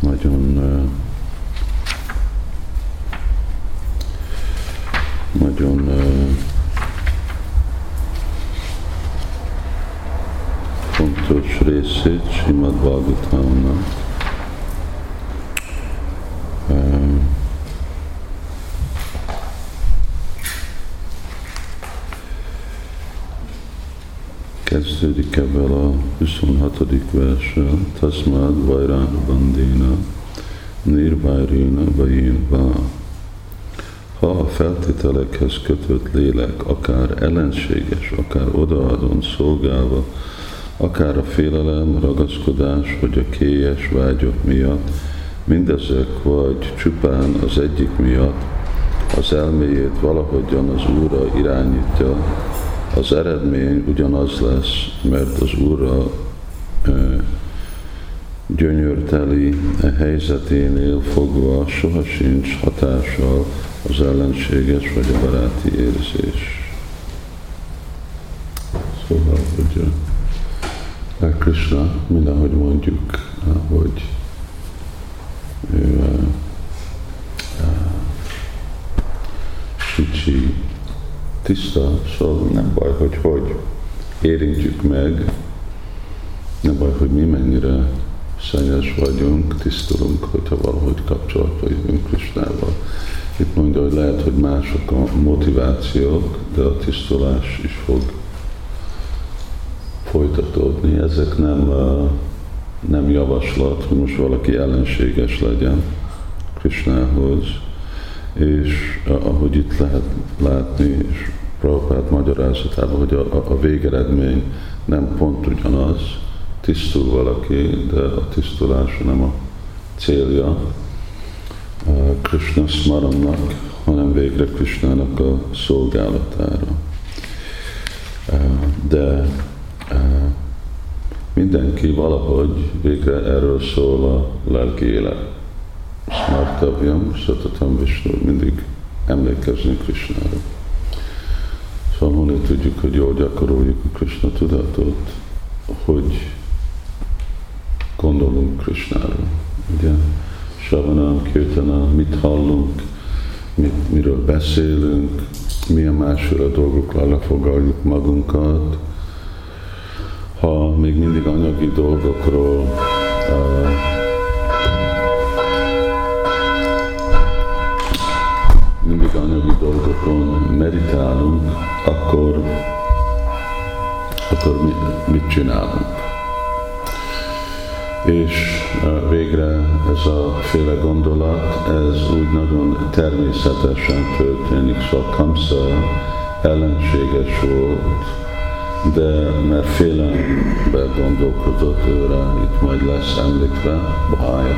nagyon nagyon fontos részét Simad Bhagavatamnak. Kezdődik ebben a 26. verssel, Tasmad Vajrána Bandéna, Nirvajréna Vajénva. Ha a feltételekhez kötött lélek akár ellenséges, akár odaadon szolgálva, akár a félelem, ragaszkodás vagy a kélyes vágyok miatt, mindezek vagy csupán az egyik miatt az elméjét valahogyan az Úrra irányítja, az eredmény ugyanaz lesz, mert az Úrra gyönyörteli helyzeténél fogva soha sincs hatással az ellenséges vagy a baráti érzés. Szóval, hogy a Krishna, mind ahogy mondjuk, hogy ő tiszta, szóval nem baj, hogy hogy érintjük meg, nem baj, hogy mi mennyire szennyes vagyunk, tisztulunk, hogyha valahogy kapcsolatba jövünk Krisnával. Itt mondja, hogy lehet, hogy mások a motivációk, de a tisztulás is fog folytatódni. Ezek nem, nem javaslat, hogy most valaki ellenséges legyen Krisnához, és ahogy itt lehet látni, és Prabhupát magyarázatában, hogy a, a végeredmény nem pont ugyanaz, tisztul valaki, de a tisztulása nem a célja a Krishna Smarannak, hanem végre Krishnának a szolgálatára. De mindenki valahogy végre erről szól a lelki élet. Smartavyam, Satatam Vishnu, mindig emlékezni Krishnára. Szóval honnan tudjuk, hogy jól gyakoroljuk a Krishna tudatot, hogy gondolunk Krishnára. Ugye? Savanam, Kirtana, mit hallunk, mit, miről beszélünk, milyen másféle dolgokra lefoglaljuk magunkat. Ha még mindig anyagi dolgokról uh, dolgokon meditálunk, akkor, akkor mit, mit csinálunk? És végre ez a féle gondolat, ez úgy nagyon természetesen történik, szóval Kamsa ellenséges volt, de mert félelembe gondolkodott őre, itt majd lesz említve, Bahája.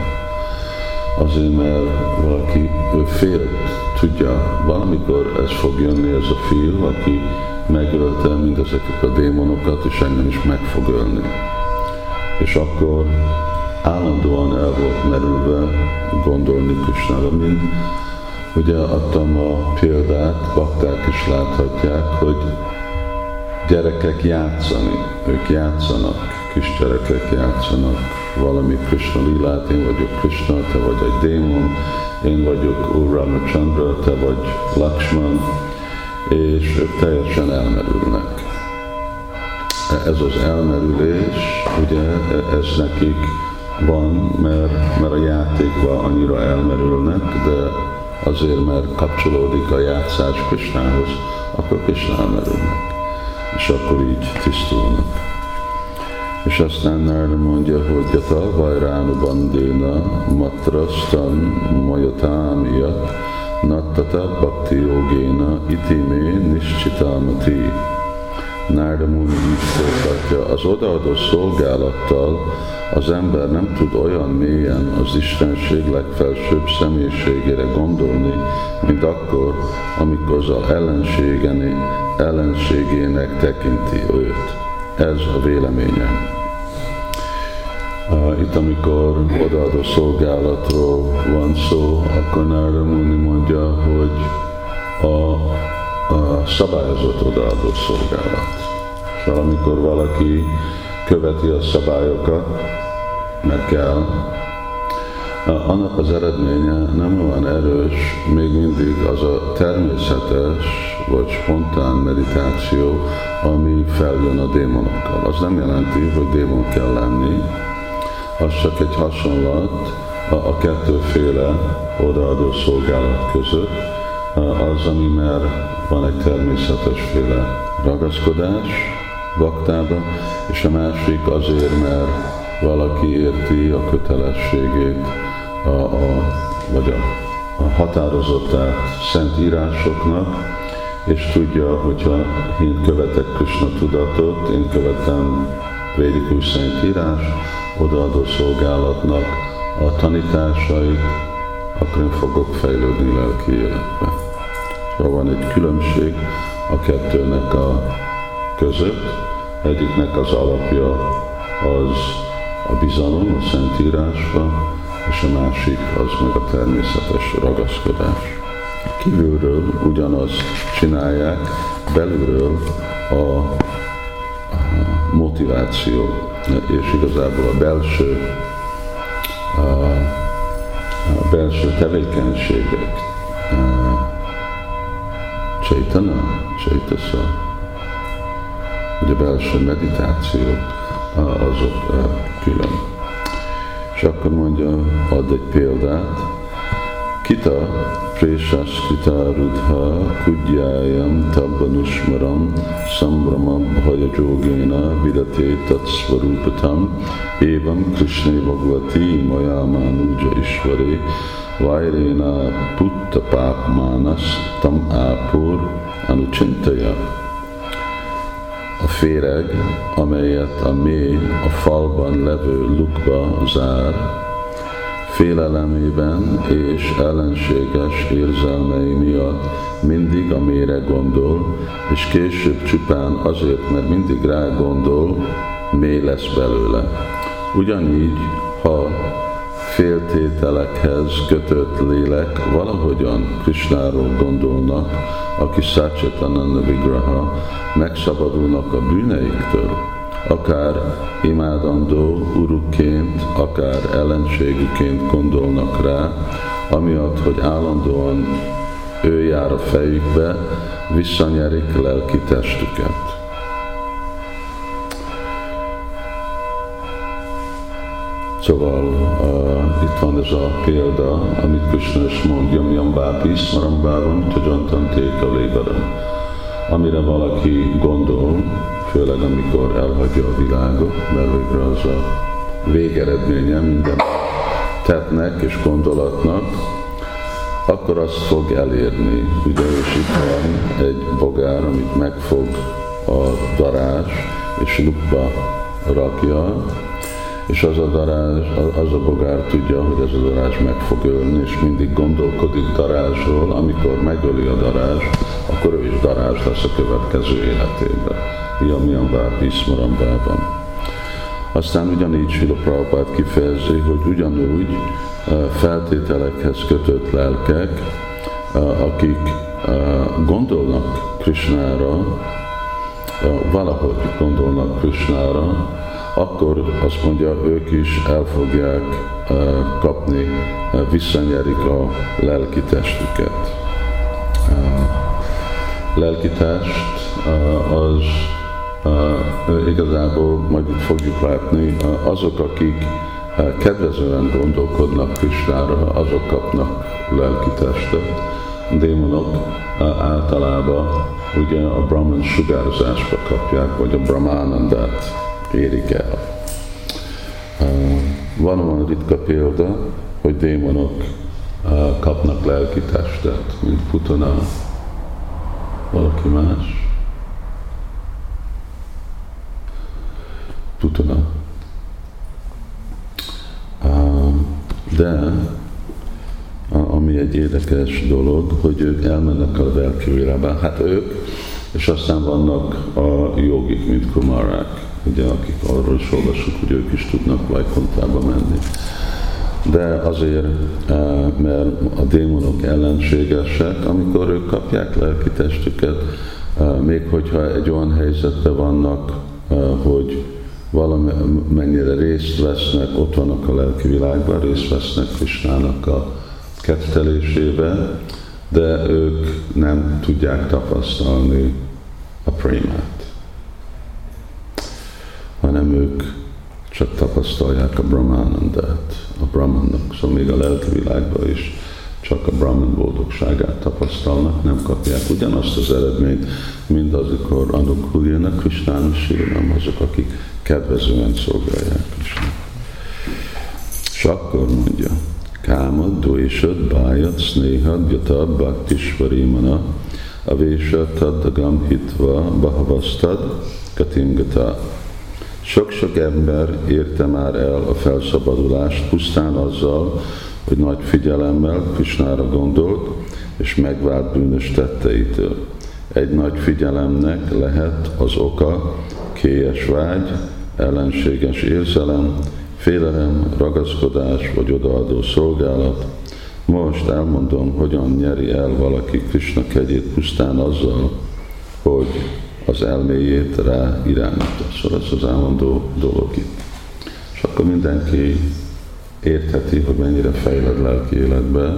Azért, mert valaki, ő félt, tudja, valamikor ez fog jönni, ez a fiú, aki megölte mindezeket a démonokat, és engem is meg fog ölni. És akkor állandóan el volt merülve gondolni Krisnára, mint ugye adtam a példát, bakták is láthatják, hogy gyerekek játszani, ők játszanak, kisgyerekek játszanak valami Krishna lilát, én vagyok Krishna, te vagy egy démon, én vagyok Úr Ramachandra, te vagy Lakshman, és ők teljesen elmerülnek ez az elmerülés, ugye ez nekik van, mert, mert a játékban annyira elmerülnek, de azért, mert kapcsolódik a játszás Krisnához, akkor Krishna elmerülnek, és akkor így tisztulnak. És aztán Narda mondja, hogy Yata Vajránu Bandéna Matrastan Majatámiat Nattata Bhakti Yogéna Itime Nischitamati Nárda Muni így folytatja, az odaadó szolgálattal az ember nem tud olyan mélyen az Istenség legfelsőbb személyiségére gondolni, mint akkor, amikor az ellenségének tekinti őt. Ez a véleményem. Itt, amikor odaadó szolgálatról van szó, akkor Nárda Muni mondja, hogy a a szabályozott odaadó szolgálat. És amikor valaki követi a szabályokat, meg kell, annak az eredménye nem olyan erős, még mindig az a természetes vagy spontán meditáció, ami feljön a démonokkal. Az nem jelenti, hogy démon kell lenni, az csak egy hasonlat a, a kettőféle odaadó szolgálat között, az, ami már van egy természetesféle ragaszkodás baktába, és a másik azért, mert valaki érti a kötelességét, a, a, vagy a, a határozatát szent írásoknak, és tudja, hogyha én követek Krishna tudatot, én követem védikus szentírás, odaadó szolgálatnak a tanításait, akkor én fogok fejlődni lelki életbe. Szóval van egy különbség a kettőnek a között. Egyiknek az alapja az a bizalom a Szentírásba, és a másik az meg a természetes ragaszkodás. Kívülről ugyanazt csinálják, belülről a motiváció, és igazából a belső, a belső tevékenységek. Csaitana, Csaitasa, ugye belső meditáció, azok külön. És akkor mondja, ad egy példát, Kita Présaskrita Rudha Kudjayam Tabbanushmaram Sambramam Bhajajogena Vidate Tatsvarupatam Evam Krishna Bhagavati Mayamanuja Ishvare Vairena Putta Papmanas Tam Apur Anuchintaya. A féreg, amelyet a mély, a falban levő lukba zár, félelemében és ellenséges érzelmei miatt mindig a mére gondol, és később csupán azért, mert mindig rá gondol, mély lesz belőle. Ugyanígy, ha féltételekhez kötött lélek valahogyan Krishnáról gondolnak, aki Satchitananda Vigraha, megszabadulnak a bűneiktől, akár imádandó urukként, akár ellenségüként gondolnak rá, amiatt, hogy állandóan ő jár a fejükbe, visszanyerik lelki testüket. Szóval uh, itt van ez a példa, amit Krishna is mond, Yam Yam Bápi, Smaram Bávam, Tajantan Téka. Amire valaki gondol, főleg amikor elhagyja a világot, mert végre az a végeredménye minden tettnek és gondolatnak, akkor azt fog elérni. Ugye, és itt van egy bogár, amit megfog a darázs, és lukba rakja, és az a darázs, az a bogár tudja, hogy ez a darázs meg fog ölni, és mindig gondolkodik darázsról, amikor megöli a darázs, akkor ő is darázs lesz a következő életében. Yamyambá, Ismarambában. Aztán ugyanígy Sila Prabhupát kifejezi, hogy ugyanúgy feltételekhez kötött lelkek, akik gondolnak Krishnára, valahogy gondolnak Krishnára, akkor azt mondja, ők is el fogják kapni, visszanyerik a lelki testüket. Lelki test az igazából majd itt fogjuk látni, azok, akik kedvezően gondolkodnak Kristára, azok kapnak lelki testet. Démonok általában ugye a Brahman sugárzásba kapják, vagy a Brahmanandát érik el. Van olyan ritka példa, hogy démonok kapnak lelki testet, mint Putana, valaki más. Putana. De ami egy érdekes dolog, hogy ők elmennek a Valkyrie-be, hát ők, és aztán vannak a jogik, mint kumarák, ugye, akik arról is olvasunk, hogy ők is tudnak Vajkontába menni. De azért, eh, mert a démonok ellenségesek, amikor ők kapják lelki testüket, eh, még hogyha egy olyan helyzetben vannak, eh, hogy valamennyire részt vesznek, ott vannak a lelki világban, részt vesznek Krisnának a kettelésébe, de ők nem tudják tapasztalni a prémát, hanem ők csak tapasztalják a Brahmanandát, a Brahmannak, szóval még a lelki világban is csak a Brahman boldogságát tapasztalnak, nem kapják ugyanazt az eredményt, mint azokor anukuljanak Krisnának, Sirinam, azok, akik kedvezően szolgálják Krisnát. És akkor mondja, Kámad, Dvésad, Bájad, Snéhad, Yata, Bhaktisvarimana, Avésa, Taddagam, Hitva, Bahavastad, Katingata. Sok-sok ember érte már el a felszabadulást pusztán azzal, hogy nagy figyelemmel Krisnára gondolt, és megvált bűnös tetteitől. Egy nagy figyelemnek lehet az oka kélyes vágy, ellenséges érzelem, félelem, ragaszkodás vagy odaadó szolgálat. Most elmondom, hogyan nyeri el valaki Krishna kegyét pusztán azzal, hogy az elméjét rá irányítja. Szóval ez az elmondó dolog itt. És akkor mindenki értheti, hogy mennyire fejled lelki életbe,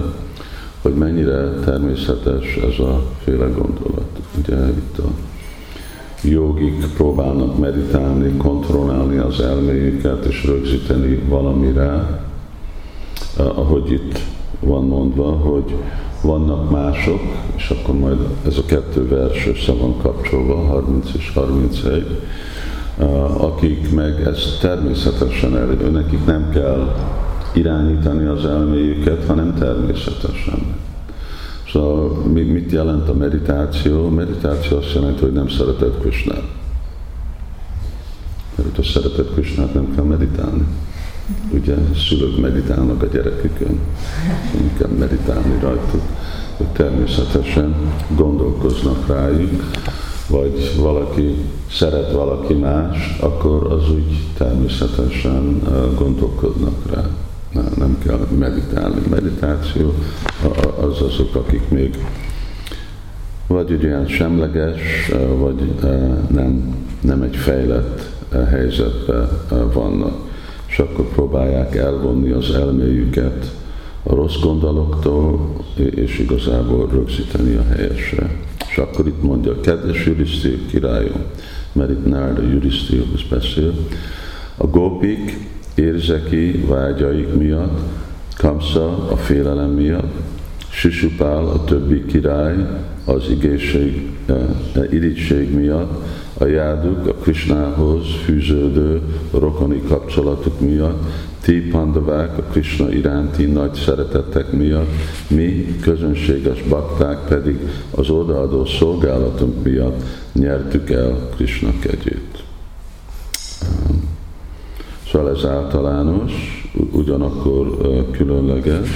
hogy mennyire természetes ez a féle gondolat. Ugye itt a jogik próbálnak meditálni, kontrollálni az elméjüket és rögzíteni valamire, ahogy itt van mondva, hogy vannak mások, és akkor majd ez a kettő vers össze van kapcsolva, 30 és 31, akik meg ezt természetesen elő, nekik nem kell irányítani az elméjüket, hanem természetesen. Szóval mit jelent a meditáció? A meditáció azt jelenti, hogy nem szereted Krisnát. Mert ha szereted Krisnát, nem kell meditálni. Ugye szülők meditálnak a gyerekükön, kell meditálni rajtuk. Hogy természetesen gondolkoznak rájuk, vagy valaki szeret valaki más, akkor az úgy természetesen gondolkodnak rá nem kell meditálni. Meditáció az azok, akik még vagy olyan semleges, vagy nem, nem egy fejlett helyzetben vannak. És akkor próbálják elvonni az elméjüket a rossz gondoloktól, és igazából rögzíteni a helyesre. És akkor itt mondja, kedves Jurisztió királyom, mert itt Nárda Jurisztióhoz beszél, a gópik érzeki vágyaik miatt, Kamsa a félelem miatt, Sisupál a többi király az igészség, eh, irigység miatt, a jáduk a Krishnához fűződő rokoni kapcsolatuk miatt, ti pandavák a Krishna iránti nagy szeretetek miatt, mi közönséges bakták pedig az odaadó szolgálatunk miatt nyertük el Krishna kegyét. Szóval ez általános, ugyanakkor különleges.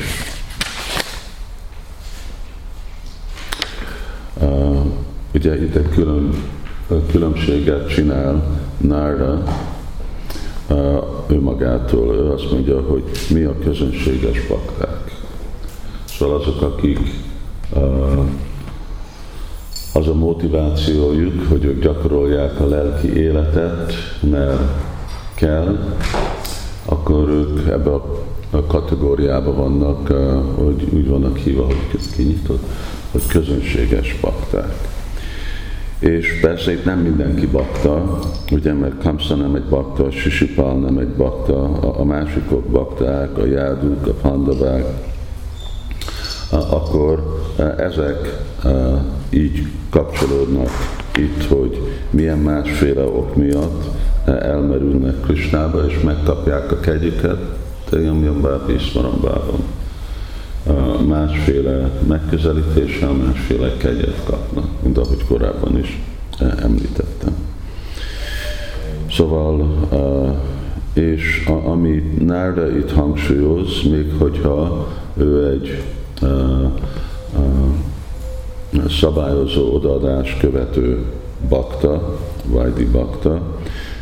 Ugye itt egy külön, különbséget csinál Nárda ő magától. Ő azt mondja, hogy mi a közönséges bakták. Szóval azok, akik az a motivációjuk, hogy ők gyakorolják a lelki életet, mert kell, akkor ők ebbe a kategóriába vannak, hogy úgy vannak hívva, hogy kinyitott, hogy közönséges bakták. És persze itt nem mindenki bakta, ugye, mert Kamsa nem egy bakta, Sisipal nem egy bakta, a, a másikok bakták, a jáduk, a pandavák, akkor ezek így kapcsolódnak itt, hogy milyen másféle ok miatt elmerülnek Krisnába, és megkapják a kegyüket, Tejam Bápi Ismarambában. Másféle megközelítéssel, másféle kegyet kapnak, mint ahogy korábban is említettem. Szóval, és ami Nárda itt hangsúlyoz, még hogyha ő egy szabályozó odaadás követő bakta, Vajdi bakta,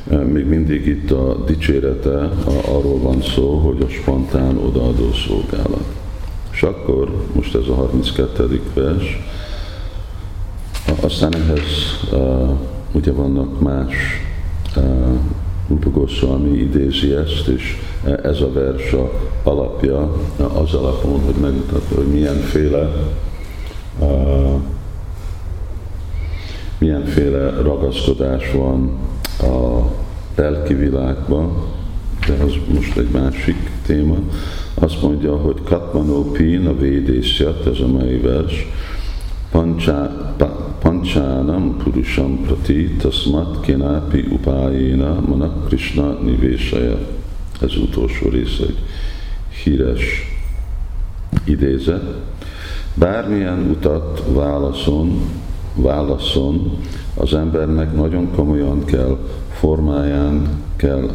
még mindig itt a dicsérete arról van szó, hogy a spontán odaadó szolgálat. És akkor, most ez a 32. vers, aztán ehhez uh, ugye vannak más uh, Rupa Goswami idézi ezt, és ez a vers a alapja, az alapon, hogy megmutatja, hogy milyenféle uh, milyenféle ragaszkodás van a lelki világban, de az most egy másik téma. Azt mondja, hogy Katmanópi, a védészjat, ez a mai vers, Pancánam Purusam Prati Tasmat Kenápi Upájéna Manak Krishna Nivésaja. Ez utolsó része egy híres idézet. Bármilyen utat válaszon, válaszon az embernek nagyon komolyan kell formáján kell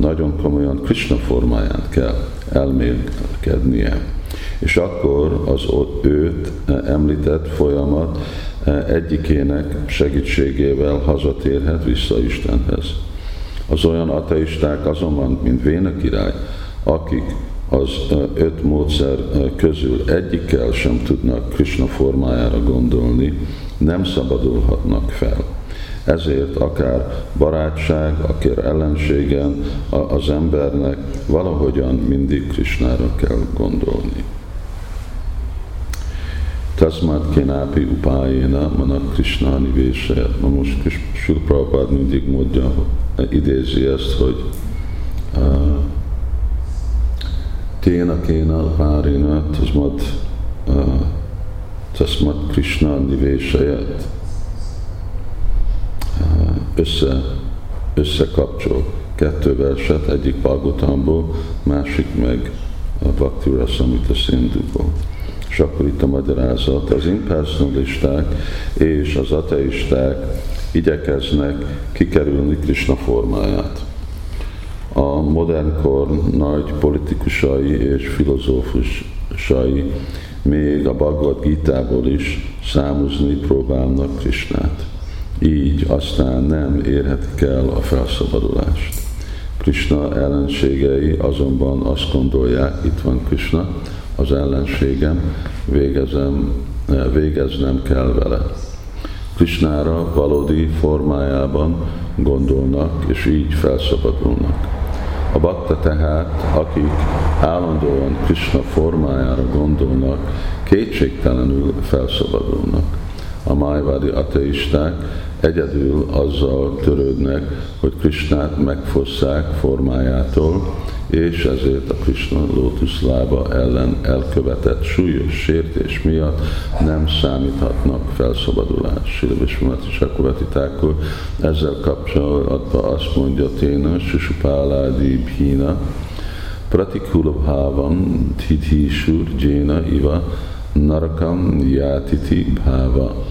nagyon komolyan Krishna formáján kell elmélkednie. És akkor az őt említett folyamat egyikének segítségével hazatérhet vissza Istenhez. Az olyan ateisták azonban, mint Véna király, akik az öt módszer közül egyikkel sem tudnak Krishna formájára gondolni, nem szabadulhatnak fel. Ezért akár barátság, akár ellenségen az embernek valahogyan mindig Krishnára kell gondolni. Tasmat kenápi upájéna manak Krishna nivésajat. Na most Sula mindig mondja, idézi ezt, hogy uh, téna kéna párina tasmat Krishna nivésajat össze, összekapcsol kettő verset, egyik Pagotamból, másik meg a Bhakti Rasamita Szindúból. És akkor itt a magyarázat, az impersonalisták és az ateisták igyekeznek kikerülni Krishna formáját. A modern kor nagy politikusai és filozófusai még a Bhagavad Gita-ból is számozni próbálnak Krishnát. Így aztán nem érhetik el a felszabadulást. Krishna ellenségei azonban azt gondolják, itt van Krishna, az ellenségem, végezem, végeznem kell vele. Krisnára valódi formájában gondolnak, és így felszabadulnak. A bakta tehát, akik állandóan Krishna formájára gondolnak, kétségtelenül felszabadulnak. A májvádi ateisták egyedül azzal törődnek, hogy Krishnát megfosszák formájától, és ezért a Krishna lótuszlába ellen elkövetett súlyos sértés miatt nem számíthatnak felszabadulás. Sila Vishwamati Sakovati Thakur ezzel kapcsolatban azt mondja Téna, Susupáládi Bhína, Pratikula Bhavam Tidhisur Jéna Iva Narakam Yatiti Bhava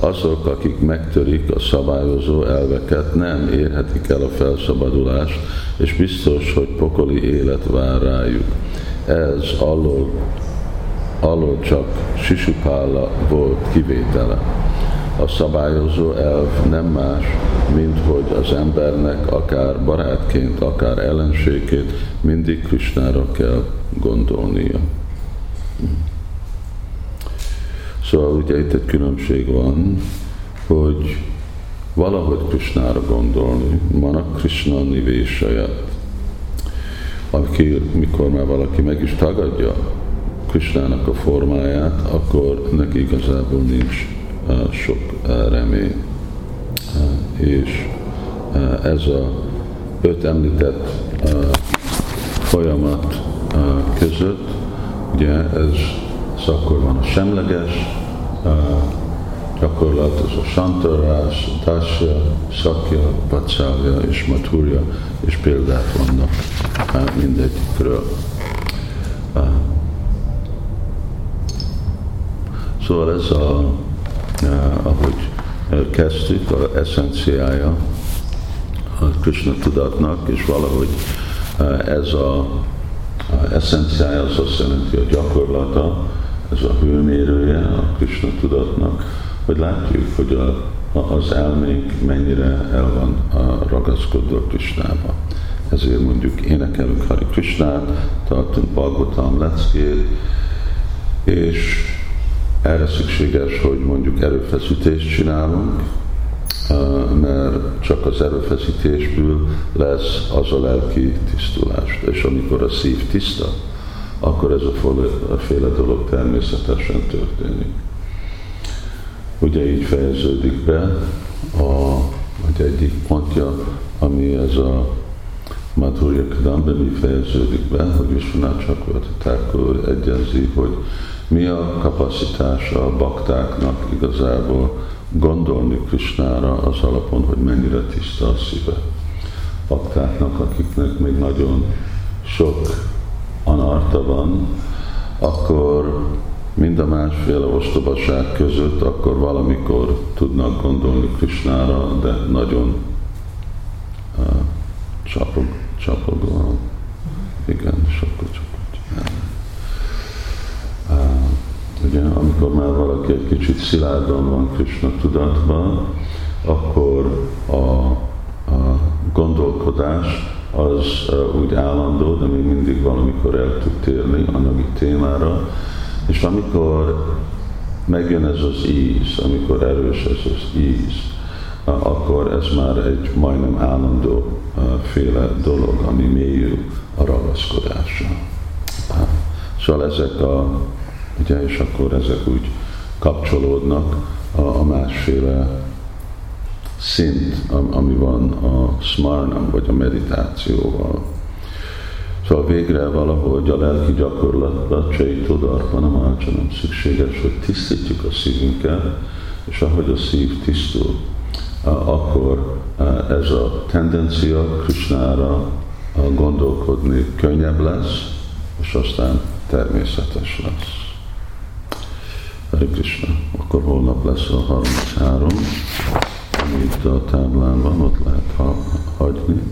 azok, akik megtörik a szabályozó elveket, nem érhetik el a felszabadulást, és biztos, hogy pokoli élet vár rájuk. Ez alól, alól csak Sisupála volt kivétele. A szabályozó elv nem más, mint hogy az embernek akár barátként, akár ellenségként mindig Krisnára kell gondolnia. Szóval ugye itt egy különbség van, hogy valahogy Krishnára gondolni, manak Krishna nivésajat. Aki, mikor már valaki meg is tagadja Krishnának a formáját, akkor neki igazából nincs uh, sok uh, remény. Uh, és uh, ez a öt említett uh, folyamat uh, között, ugye ez ez akkor van a semleges gyakorlat, ez a Santarás, Tasya, Szakja, Pacálja és Maturja, és példák vannak mindegyikről. Szóval ez a, ahogy kezdtük, a eszenciája a Krishna tudatnak, és valahogy ez a eszenciája az azt jelenti a gyakorlata, ez a hőmérője a Krishna tudatnak, hogy látjuk, hogy a, az elménk mennyire el van a ragaszkodva Krishnába. Ezért mondjuk énekelünk Hari Krishnát, tartunk Bhagavatam leckét, és erre szükséges, hogy mondjuk erőfeszítést csinálunk, mert csak az erőfeszítésből lesz az a lelki tisztulás. És amikor a szív tiszta, akkor ez a féle dolog természetesen történik. Ugye így fejeződik be a, vagy egyik pontja, ami ez a Madhurya Kadambani fejeződik be, hogy Vishwanath Chakravarti Thakur egyenzi, hogy mi a kapacitása a baktáknak igazából gondolni Krishnára az alapon, hogy mennyire tiszta a szíve. Baktáknak, akiknek még nagyon sok anarta van, akkor mind a másféle ostobaság között, akkor valamikor tudnak gondolni Krishnára, de nagyon uh, csapog, csapogóan. Igen, sokkal csak uh, ugye, amikor már valaki egy kicsit szilárdan van Krishna tudatban, akkor a, a gondolkodás az úgy állandó, de még mindig valamikor el tud térni anyagi témára, és amikor megjön ez az íz, amikor erős ez az íz, akkor ez már egy majdnem állandó féle dolog, ami mélyül a ragaszkodásra. Szóval ezek a, ugye, és akkor ezek úgy kapcsolódnak a, a másféle szint, ami van a smarnam, vagy a meditációval. Szóval végre valahogy a lelki gyakorlatban, Csaitudarban, a nem szükséges, hogy tisztítjuk a szívünket, és ahogy a szív tisztul, akkor ez a tendencia Krishnára gondolkodni könnyebb lesz, és aztán természetes lesz. Hare Krishna. Akkor holnap lesz a 33, ami itt a táblán van, ott lehet ha, hagyni.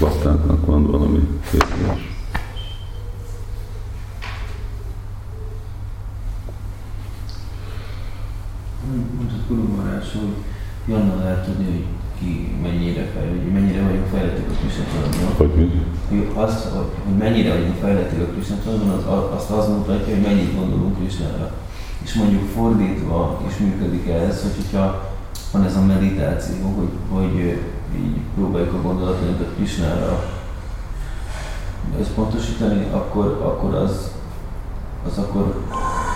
Baktáknak van valami kérdés. Mondtad Guru Marás, hogy Janna lehet tudni, hogy ki mennyire hogy mennyire vagyunk fejlettek a Krishnatudatban. Hogy mi? Azt, hogy mennyire vagyunk fejlettek a Krishnatudatban, az, azt az mutatja, hogy mennyit gondolunk Krishnára. És mondjuk fordítva is működik ez, hogy hogyha van ez a meditáció, hogy, hogy így próbáljuk a gondolatainkat Krishnára összpontosítani, akkor, akkor az, az akkor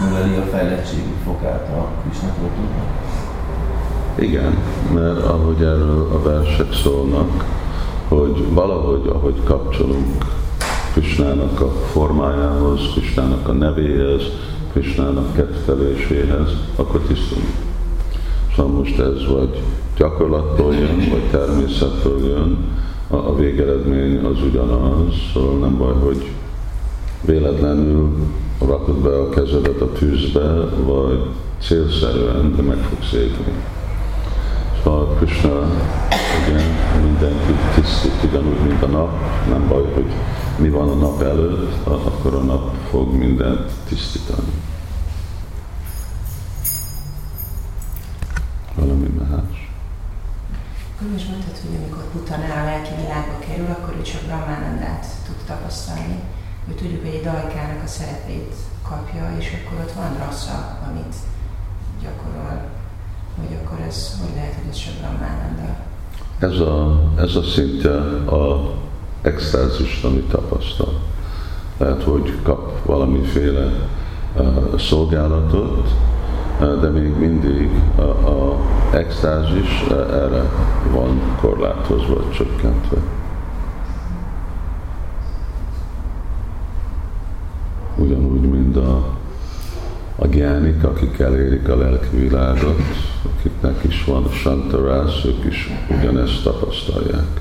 növeli a fejlettségi fokát a Krishna Igen, mert ahogy erről a versek szólnak, hogy valahogy, ahogy kapcsolunk Krisnának a formájához, Krisnának a nevéhez, Krisnának ketteléséhez, akkor tisztulunk. Szóval most ez vagy gyakorlattól jön, vagy természettől jön, a, a végeredmény az ugyanaz, szóval nem baj, hogy véletlenül rakod be a kezedet a tűzbe, vagy célszerűen, de meg fogsz égni. Szóval Krishna ugye, mindenki tisztít, ugyanúgy, mint a nap, nem baj, hogy mi van a nap előtt, akkor a nap fog mindent tisztítani. Valami más. Akkor is mondtad, hogy amikor Putanál a lelki világba kerül, akkor ő csak Brahmanandát tud tapasztalni. Hogy tudjuk, hogy egy dajkának a szerepét kapja, és akkor ott van rassza, amit gyakorol. Hogy akkor ez, hogy lehet, hogy ez csak Brahmananda? Ez a, ez a szintje a extázis, amit tapasztal. Lehet, hogy kap valamiféle uh, szolgálatot, uh, de még mindig a, a extázis erre van korlátozva, csökkentve. Ugyanúgy, mint a, a gyánik, akik elérik a lelki világot, akiknek is van santarász, ők is ugyanezt tapasztalják.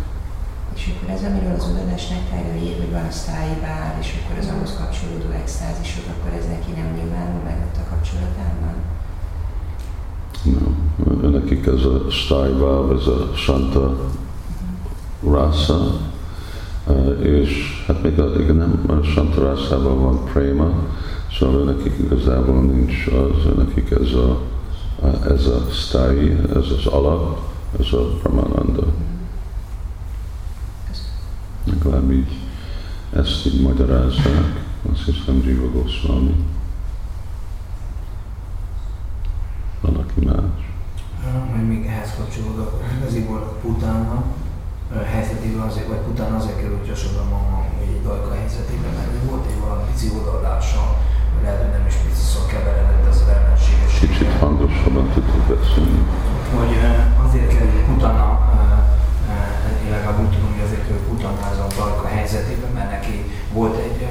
És akkor ez, amiről az udadásnak ír, hogy van a bár, és akkor az ahhoz kapcsolódó extázisod, akkor ez neki nem nyilvánul meg ott a kapcsolatában? Nem. Nekik ez a stájbál, ez a santa rasa, és hát még a, igen, nem, a santa rászában van prema, szóval nekik igazából nincs az, nekik ez a, ez a stái, ez az alap, ez a Brahmananda. Legalább így ezt így magyarázzák, azt hiszem Jiva Goswami. Van, aki más. Majd még ehhez kapcsolódok, kicsit beszélni. Hogy azért kerüljük utána, legalább úgy tudom, hogy azért kerüljük utána ez a helyzetében, mert neki volt egy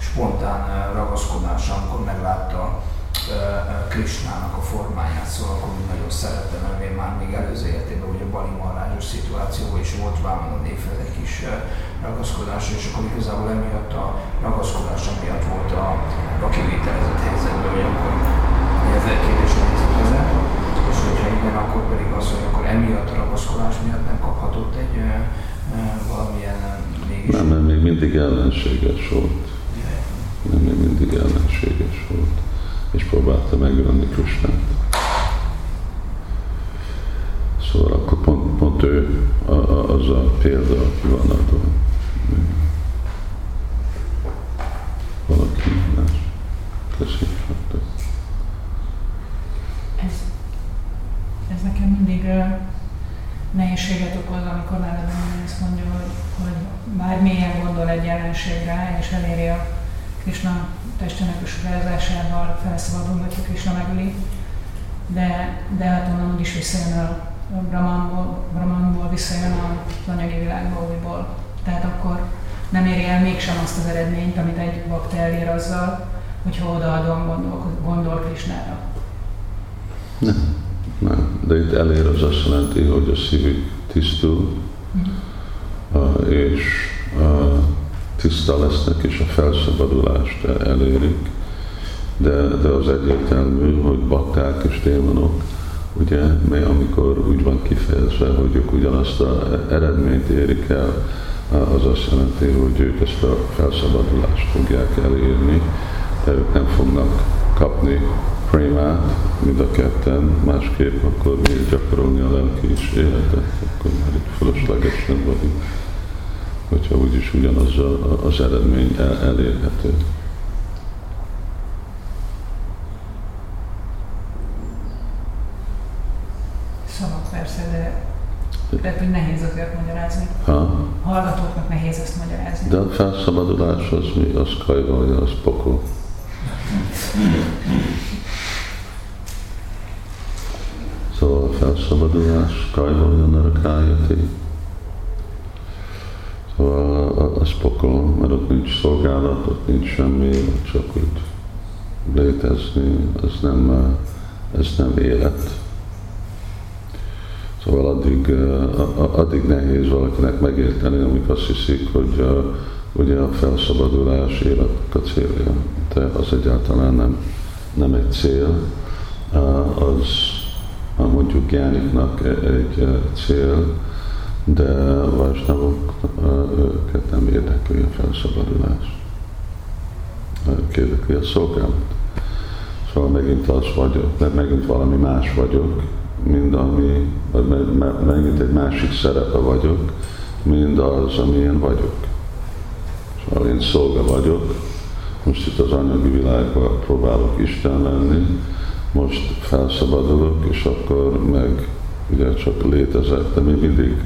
spontán ragaszkodás, amikor meglátta Krisnának a formáját, szóval akkor nagyon szerettem, mert én már még előző életében, hogy a Bali Marrázsos szituációban is volt Vámon névhez egy kis ragaszkodás, és akkor igazából emiatt a ragaszkodás miatt volt a, a kivételezett helyzetben, hogy akkor nézzük ezen, igen, akkor pedig az, hogy akkor emiatt a ragaszkodás miatt nem kaphatott egy e, e, valamilyen mégis... Nem, nem, még mindig ellenséges volt. Nem, még mindig ellenséges volt és próbálta megölni Krisnát. Szóval akkor pont, pont ő az a példa, aki van adva. Valaki más. Köszönjük. Ez, ez nekem mindig uh, nehézséget okoz, amikor mellett ezt mondja, hogy, hogy bár mélyen gondol egy jelenségre, és eléri a Krishna testének a sugárzásával felszabadulhatjuk Krishna megöli, de, de hát onnan is visszajön a, a Brahmanból, Brahmanból visszajön az anyagi világból újból. Tehát akkor nem éri el mégsem azt az eredményt, amit egy bakta elér azzal, hogyha odaadom gondol, gondol Krishnára. Nem, nem. De itt elér az azt jelenti, hogy a szívük tisztul, uh-huh. uh, és tiszta lesznek, és a felszabadulást elérik. De, de az egyértelmű, hogy bakták és démonok, ugye, mely amikor úgy van kifejezve, hogy ők ugyanazt az eredményt érik el, az azt jelenti, hogy ők ezt a felszabadulást fogják elérni, de ők nem fognak kapni prémát, mind a ketten, másképp akkor miért gyakorolni a lelki is életet, akkor már itt fölöslegesen vagyunk hogyha úgyis ugyanaz az eredmény el, elérhető. Szavak persze, de lehet, hogy nehéz azért magyarázni. Ha? Hallgatóknak nehéz ezt magyarázni. De a felszabadulás az mi? Az kajvalja, az pokol. Szóval a felszabadulás, kajvalja narakájati, Szóval az pokol, mert ott nincs szolgálat, ott nincs semmi, ott csak úgy létezni, ez nem, ez nem élet. Szóval addig, addig nehéz valakinek megérteni, amikor azt hiszik, hogy ugye a felszabadulás életnek a célja. De az egyáltalán nem, nem egy cél, az mondjuk Jániknak egy cél, de Vajsnavok őket nem érdekli a felszabadulás. Ők érdekli a szolgálat. Szóval megint az vagyok, mert megint valami más vagyok, mint ami, megint egy másik szerepe vagyok, mint az, amilyen vagyok. Szóval én szolga vagyok, most itt az anyagi világban próbálok Isten lenni, most felszabadulok, és akkor meg ugye csak létezek, de még mindig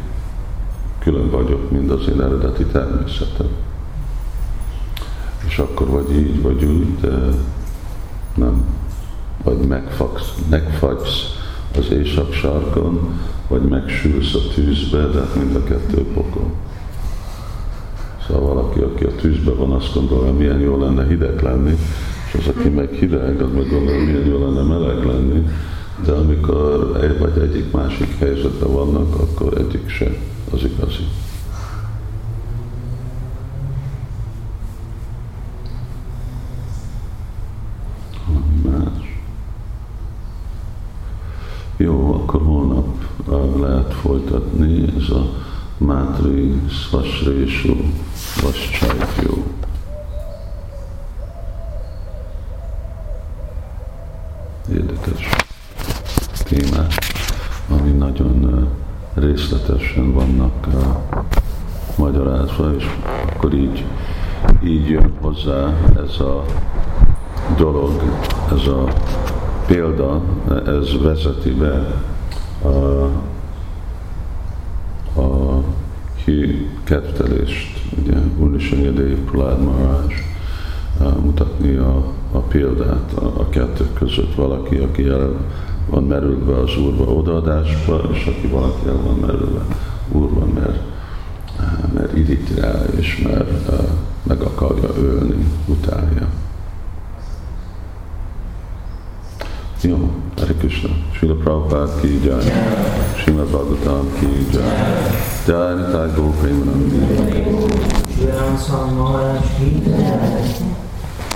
külön vagyok, mint az én eredeti természetem. És akkor vagy így, vagy úgy, de nem. Vagy megfagsz, megfagysz az éjszak sarkon, vagy megsülsz a tűzbe, de mind a kettő pokol. Szóval valaki, aki a tűzbe van, azt gondolja, milyen jó lenne hideg lenni, és az, aki meg hideg, az meg gondolja, milyen jó lenne meleg lenni, de amikor egy vagy egyik másik helyzetben vannak, akkor egyik sem az igazi. Más. Jó, akkor holnap uh, lehet folytatni ez a Mátri Svasrésú Vascsajtjó. Érdekes témák, ami nagyon részletesen vannak magyarázva, és akkor így, így jön hozzá ez a dolog, ez a példa, ez vezeti be a kedvtelést, ugye Unisanyadév Pralád Marás mutatni a, a példát a, a kettő között. Valaki, aki el van merülve az Úrba odaadásba, és aki valaki el van merülve Úrba, mert, mert iríti rá, és mert uh, meg akarja ölni, utálja. Jó, Hare Krishna. Srila Prabhupada ki jai. Srimad Bhagavatam ki jai. Jai Nitai Gopre Manandi. Jai Maharaj ki jai.